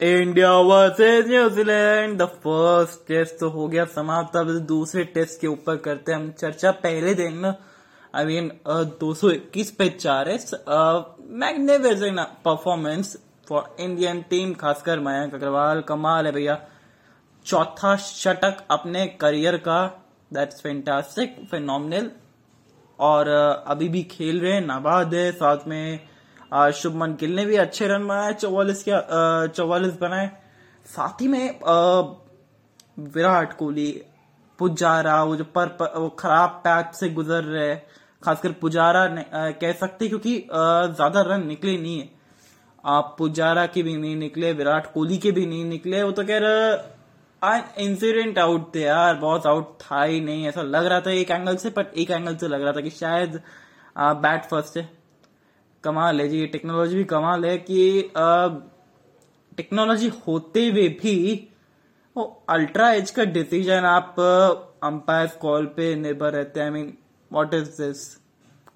India versus New Zealand the first test तो हो गया समाप्त। अब दूसरे टेस्ट के ऊपर करते हैं हम चर्चा पहले दिन। आई मीन दो सौ इक्कीस पे चार magnificent performance for Indian team खासकर मयंक अग्रवाल। कमाल है भैया। चौथा शतक अपने करियर का। दैट्स फैंटास्टिक फिनोमिनल और uh, अभी भी खेल रहे हैं। नाबाद है साथ में। शुभमन गिल ने भी अच्छे रन बनाए चौवालीस के चौवालीस बनाए। साथ ही में विराट कोहली पुजारा वो जो पर, पर वो खराब पैच से गुजर रहे खासकर पुजारा ने, आ, कह सकते क्योंकि ज़्यादा रन निकले नहीं है। आप पुजारा के भी नहीं निकले विराट कोहली के भी नहीं निकले वो तो कह रहे इंसिडेंट आउट थे यार बहुत आउट था ही नहीं। ऐसा लग रहा था एक एंगल से बट एक एंगल से लग रहा था कि शायद बैट फ़र्स्ट है। कमाल है जी टेक्नोलॉजी भी कमाल है कि टेक्नोलॉजी होते हुए भी, वो अल्ट्रा एज का डिसीज़न आप अंपायर कॉल पे निर्भर रहते हैं। I mean what is this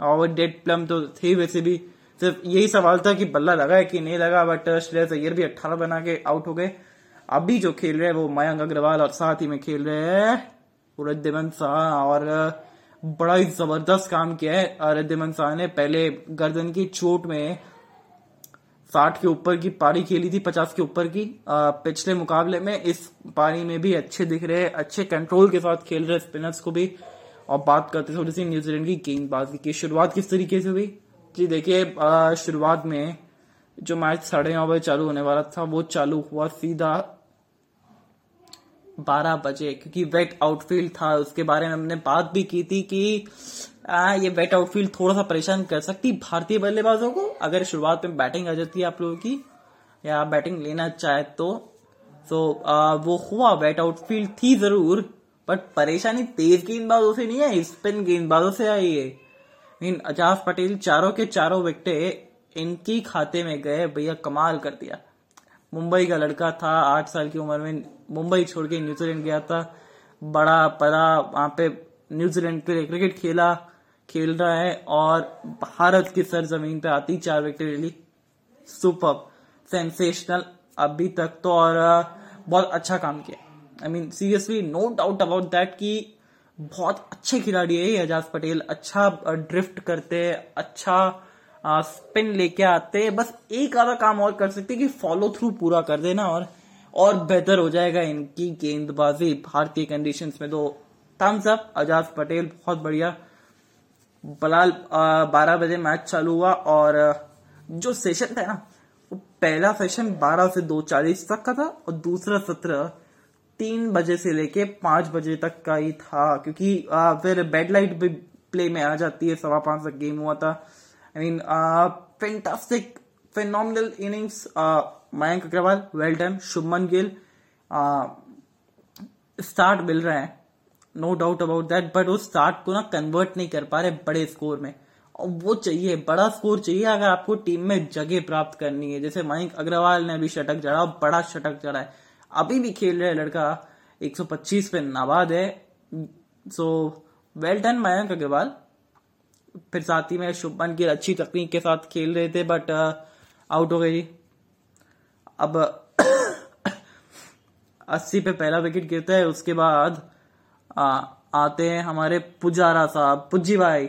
और डेड प्लम तो थे वैसे भी। सिर्फ़ यही सवाल था कि बल्ला लगा है कि नहीं लगा बट श्रेयस अय्यर भी अट्ठारह बना के आउट हो गए। अभी जो खेल रहे हैं वो मयंक अग्रवाल और साथ ही में खेल रहे हैं रिद्धिमन शाह और बड़ा ही ज़बरदस्त काम किया है रिद्धिमन शाह ने। पहले गर्दन की चोट में साठ के ऊपर की पारी खेली थी पचास के ऊपर की। आ, पिछले मुकाबले में इस पारी में भी अच्छे दिख रहे अच्छे कंट्रोल के साथ खेल रहे स्पिनर्स को भी। और बात करते थोड़ी सी न्यूजीलैंड की गेंदबाजी की। शुरुआत किस तरीके से हुई? जी देखिए शुरुआत में जो मैच साढ़े नौ बजे चालू होने वाला था वो चालू हुआ सीधा बारह बजे क्योंकि वेट आउटफील्ड था उसके बारे में हमने बात भी की थी कि आ, ये वेट आउटफील्ड थोड़ा सा परेशान कर सकती भारतीय बल्लेबाजों को। अगर शुरुआत में बैटिंग आ जाती है आप लोगों की या बैटिंग लेना चाहे तो। तो आ, वो हुआ वेट आउटफील्ड थी ज़रूर बट परेशानी तेज गेंदबाजों से नहीं है स्पिन गेंदबाजों से आई है। मीन अजाज पटेल चारों के चारों विकटे इनकी खाते में गए भैया कमाल कर दिया। मुंबई का लड़का था, आठ साल की उम्र में मुंबई छोड़ के न्यूजीलैंड गया था। बड़ा पड़ा वहाँ पे न्यूजीलैंड के लिए क्रिकेट खेला, खेल रहा है और भारत की सरजमीन पे आती चार विकेट ले सुपर सेंसेशनल अभी तक तो और बहुत अच्छा काम किया। I mean seriously no doubt about that कि बहुत अच्छे खिलाड़ी है एजाज पटेल। अच्छा ड्रिफ्ट करते अच्छा स्पिन लेके आते हैं। बस एक आधा काम और कर सकते हैं कि फॉलो थ्रू पूरा कर देना और और बेहतर हो जाएगा इनकी गेंदबाजी। भारतीय कंडीशंस में तो थम्स अप अजाज पटेल बहुत बढ़िया। बलाल बारह बजे मैच चालू हुआ और जो सेशन था ना वो पहला सेशन बारह से दो चालीस तक का था और दूसरा सत्र तीन बजे से लेके पाँच बजे तक का ही था। क्योंकि आ, फिर बेड लाइट भी प्ले में आ जाती है सवा पाँच तक गेम हुआ था। I mean fantastic innings uh, Mayank Agarwal well done Shubman Gill start मिल रहे हैं no doubt about that but वो स्टार्ट को ना कन्वर्ट नहीं कर पा रहे बड़े स्कोर में। और वो चाहिए बड़ा स्कोर चाहिए अगर आपको टीम में जगह प्राप्त करनी है। जैसे मयंक अग्रवाल ने अभी शटक जड़ा बड़ा शटक जड़ा है। अभी भी खेल रहा लड़का 125 पे नाबाद है। So well done Mayank Agarwal फिर साथ ही में शुभमन गिल अच्छी तकनीक के साथ खेल रहे थे बट uh, आउट हो गई। जी अब अस्सी पे पहला विकेट गिरता है उसके बाद आ, आते हैं हमारे पुजारा साहब पुज्जी भाई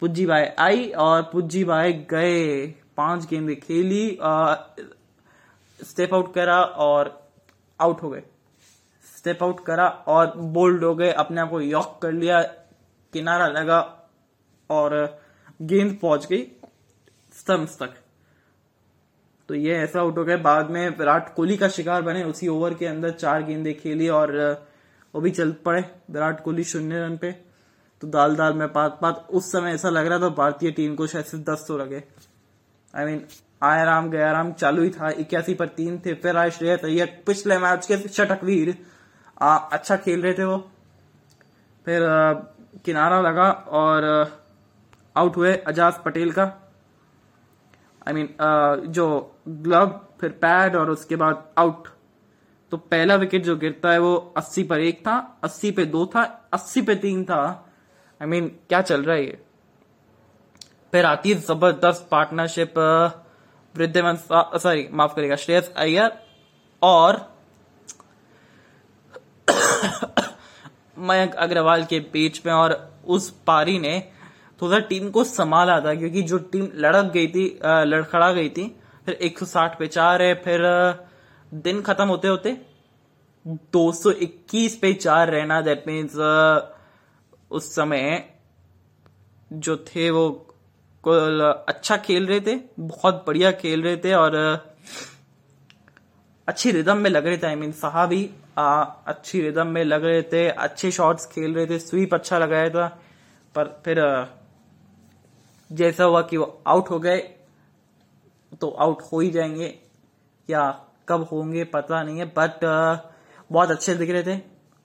पुज्जी भाई आई और पुज्जी भाई गए। पाँच गेंदें खेली स्टेप आउट करा और आउट हो गए। स्टेप आउट करा और बोल्ड हो गए अपने आप को यॉक कर लिया किनारा लगा और गेंद पहुँच गई स्तंभ तक। तो ये ऐसा आउट हो गया। बाद में विराट कोहली का शिकार बने उसी ओवर के अंदर चार गेंदे खेली और वो भी चल पड़े विराट कोहली शून्य रन पे। तो दाल दाल में पात पात उस समय ऐसा लग रहा था भारतीय टीम को शायद सिर्फ़ दस तो लगे। आई मीन आया राम गया राम चालू ही था। इक्यासी पर तीन थे। फिर आए श्रेयस अय्यर पिछले मैच के शटकवीर अच्छा खेल रहे थे वो। फिर आ, किनारा लगा और आउट हुए अजाज पटेल का। I I mean mean, uh, जो ग्लव फिर पैड और उसके बाद आउट तो पहला विकेट जो गिरता है वो 80 पर एक था 80 पे दो था 80 पे तीन था। आई I मीन mean, क्या चल रहा है ये? फिर आती है ज़बरदस्त पार्टनरशिप वृद्धिमन सॉरी माफ़ करेगा श्रेयस अय्यर और मयंक अग्रवाल के बीच में और उस पारी ने थोड़ा टीम को संभाला था क्योंकि जो टीम लड़क गई थी लड़खड़ा गई थी फिर 160 पे चार है फिर दिन खत्म होते होते 221 पे चार रहना दैट मीन्स उस समय जो थे वो अच्छा खेल रहे थे बहुत बढ़िया खेल रहे थे और अच्छी रिदम में लग रहे थे आई मीन साहब भी आ, अच्छी रिदम में लग रहे थे अच्छे शॉट्स खेल रहे थे स्वीप अच्छा लगाया था पर फिर जैसा हुआ कि वो आउट हो गए तो आउट हो ही जाएँगे, या कब होंगे पता नहीं है बट बहुत अच्छे दिख रहे थे।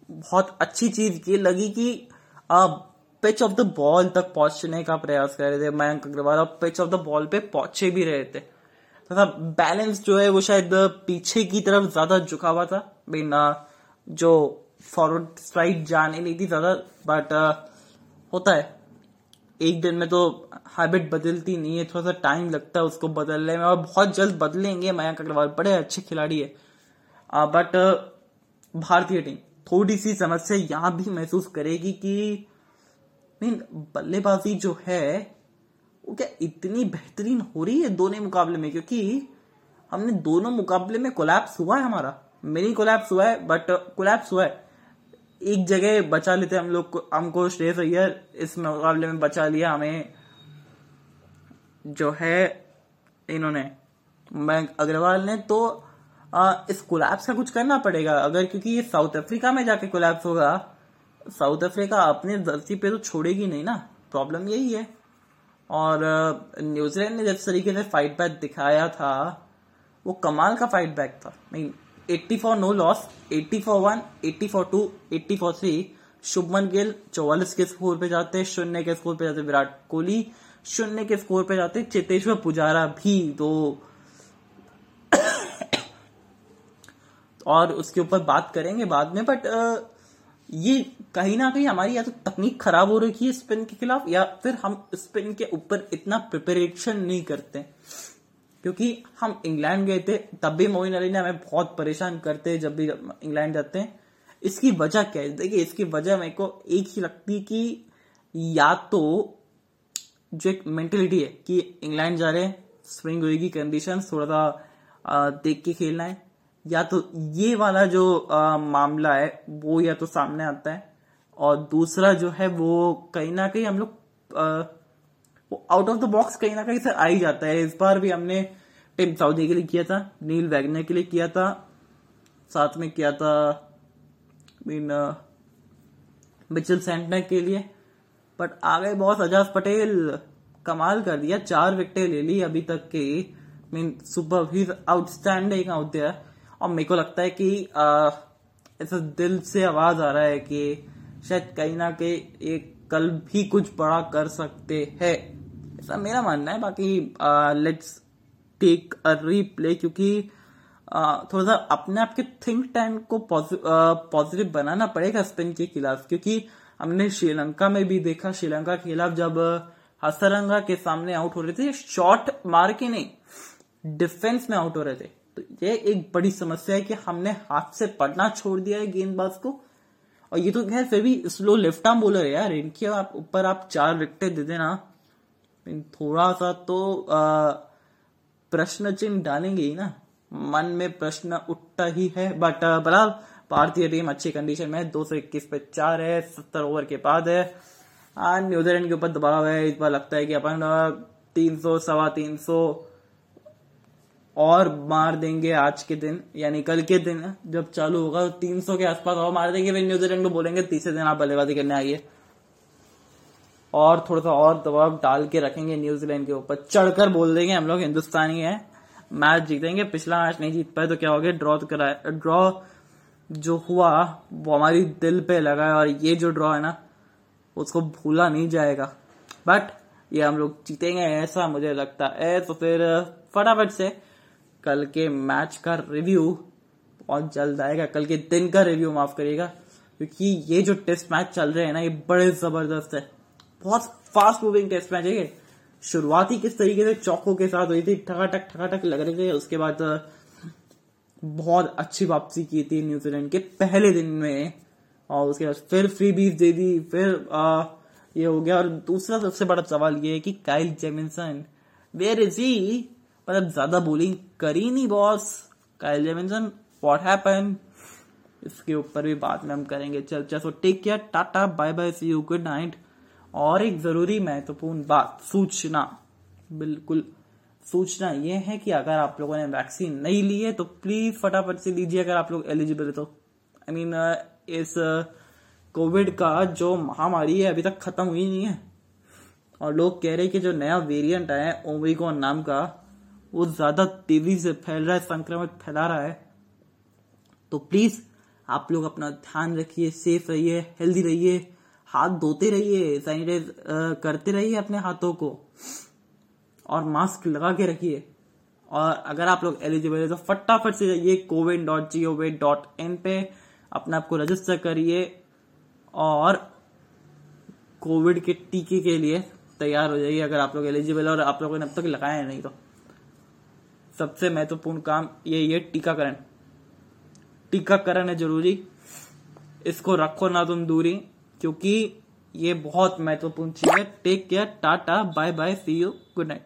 बहुत अच्छी चीज़ ये लगी कि आप पिच ऑफ़ द बॉल तक पहुँचने का प्रयास कर रहे थे मयंक अग्रवाल, और पिच ऑफ़ द बॉल पे पहुँचे भी रहे थे। तथा बैलेंस जो है वो शायद पीछे की तरफ़ ज़्यादा झुका हुआ था। मीन जो फॉरवर्ड साइड जाने नहीं थी ज़्यादा बट होता है। एक दिन में तो हैबिट बदलती नहीं है थोड़ा सा टाइम लगता है उसको बदलने में और बहुत जल्द बदलेंगे मयंक अग्रवाल बड़े अच्छे खिलाड़ी है। आ, बट भारतीय टीम थोड़ी सी समस्या यहाँ भी महसूस करेगी कि मीन बल्लेबाजी जो है वो क्या इतनी बेहतरीन हो रही है दोनों मुकाबले में? क्योंकि हमने दोनों मुकाबले में कोलैप्स हुआ है हमारा। मिनी कोलैप्स हुआ है बट कोलैप्स हुआ है। एक जगह बचा लेते हम लोग हमको श्रेयस अय्यर इस मुकाबले में बचा लिया हमें। जो है इन्होंने। मैं अग्रवाल ने तो आ, इस कोलैप्स का कुछ करना पड़ेगा। अगर क्योंकि ये साउथ अफ्रीका में जाके कोलैप्स होगा साउथ अफ्रीका अपने धरती पे तो छोड़ेगी नहीं ना। प्रॉब्लम यही है। और न्यूजीलैंड ने जिस तरीके से फाइट बैक दिखाया था वो कमाल का फाइट बैक था। नहीं eighty four no loss eighty four one eighty four two eighty four three Shubman Gill चौवालीस के स्कोर पे जाते हैं, शून्य के स्कोर पे जाते विराट कोहली, शून्य के स्कोर पे जाते चेतेश्वर पुजारा भी तो और उसके ऊपर बात करेंगे बाद में बट ये कहीं ना कहीं हमारी या तो तकनीक खराब हो रही है स्पिन के खिलाफ, या फिर हम स्पिन के ऊपर इतना प्रिपरेशन नहीं करते। क्योंकि हम इंग्लैंड गए थे तब भी मोइन अली ने हमें बहुत परेशान करते जब भी इंग्लैंड जाते हैं। इसकी वजह क्या है? देखिए इसकी वजह मेरे को एक ही लगती कि या तो जो एक मेंटेलिटी है कि इंग्लैंड जा रहे हैं स्प्रिंग होगी कंडीशन थोड़ा सा देख के खेलना है। या तो ये वाला जो आ, मामला है वो या तो सामने आता है और दूसरा जो है वो कहीं ना कहीं हम लोग वो आउट ऑफ़ द बॉक्स कहीं ना कहीं से आ ही जाता है। इस बार भी हमने टिम साउदी के लिए किया था, नील वैगनर के लिए किया था, साथ में किया था मीन मिचल सेंटनर के लिए। बट आ गए बॉस अजाज पटेल। कमाल कर दिया, चार विकेट ले ली अभी तक के। मीन सुपर ही आउटस्टैंडिंग आउट देयर और मेरे को लगता है कि ऐसा दिल से आवाज़ आ रहा है कि शायद कहीं ना कहीं एक कल भी कुछ बड़ा कर सकते हैं। ऐसा मेरा मानना है। बाकी लेट्स टेक अ रीप्ले क्योंकि थोड़ा सा अपने आप के थिंक टैंक को पॉजिटिव बनाना पड़ेगा स्पिन के खिलाफ। क्योंकि हमने श्रीलंका में भी देखा, श्रीलंका के खिलाफ जब हसरंगा के सामने आउट हो रहे थे शॉट मार के नहीं डिफेंस में आउट हो रहे थे। तो ये एक बड़ी समस्या है कि हमने हाथ से पढ़ना छोड़ दिया है गेंदबाज को। और ये तो खैर, फिर भी स्लो लेफ़्ट आर्म बोलर है यार। इनके आप, ऊपर आप चार विकेट दे देना। थोड़ा सा तो प्रश्न चिन्ह डालेंगे ही ना। मन में प्रश्न उठता ही है बट बहरहाल, भारतीय टीम अच्छी कंडीशन में है। दो सौ इक्कीस पे चार है, सत्तर ओवर के बाद है। न्यूजीलैंड के ऊपर दबाव है। इस बार लगता है कि अपन तीन सौ, सवा तीन सौ और मार देंगे आज के दिन, यानी कल के दिन, जब चालू होगा तो 300 के आसपास और मार देंगे। फिर न्यूजीलैंड को बोलेंगे, तीसरे दिन आप बल्लेबाजी करने आइए। और थोड़ा सा और दबाव डाल के रखेंगे न्यूजीलैंड के ऊपर। चढ़कर बोल देंगे हम लोग, हिंदुस्तानी है मैच जीतेंगे, पिछला मैच नहीं जीत पाए तो क्या हो गया? ड्रॉ तो कराया ड्रॉ जो हुआ, वो हमारी दिल पे लगा है और ये जो ड्रॉ है ना, उसको भूला नहीं जाएगा। बट ये हम लोग जीतेंगे ऐसा मुझे लगता है। तो फिर फटाफट से कल के मैच का रिव्यू बहुत जल्द आएगा। कल के दिन का रिव्यू माफ़ करिएगा, क्योंकि ये जो टेस्ट मैच चल रहे हैं ना, ये बड़े ज़बरदस्त है। बहुत फास्ट मूविंग टेस्ट मैच है शुरुआती किस तरीके से चौकों के साथ हुई थी ठकाटक ठकाटक लग। रहे थे उसके बाद बहुत अच्छी वापसी की थी न्यूजीलैंड के पहले दिन में। और उसके बाद फिर फ्री बीज दे दी फिर आ, ये हो गया। और दूसरा सबसे बड़ा सवाल ये है कि Kyle Jamieson where is he मतलब ज़्यादा बोलिंग करी नहीं boss Kyle Jamieson what happen इसके ऊपर भी बात में हम करेंगे चल चल so take care tata bye bye see you good night और एक ज़रूरी महत्वपूर्ण बात सूचना। बिल्कुल। सूचना यह है कि अगर आप लोगों ने वैक्सीन नहीं ली है तो प्लीज़ फटाफट से लीजिए अगर आप लोग एलिजिबल है तो। आई I मीन mean, इस कोविड का जो महामारी है अभी तक खत्म हुई नहीं है। और लोग कह रहे हैं कि जो नया वेरिएंट आया है ओमिकॉन नाम का वो ज़्यादा तेज़ी से फैल रहा है संक्रमित फैला रहा है। तो प्लीज़ आप लोग अपना ध्यान रखिए सेफ़ रहिए हेल्दी रहिए। हाथ धोते रहिए सैनिटाइज करते रहिए अपने हाथों को और मास्क लगा के रखिए। और अगर आप लोग एलिजिबल है तो फटाफट से जाइए CoWIN dot G O V dot in पे, अपने आप को रजिस्टर करिए और कोविड के टीके के लिए तैयार हो जाइए अगर आप लोग एलिजिबल और आप लोगों ने अब तक लगाए नहीं तो। सबसे महत्वपूर्ण काम ये ये टीकाकरण। टीकाकरण है ज़रूरी। इसको रखो ना तुम दूरी। क्योंकि ये बहुत महत्वपूर्ण चीज़ है। Take care tata bye bye see you good night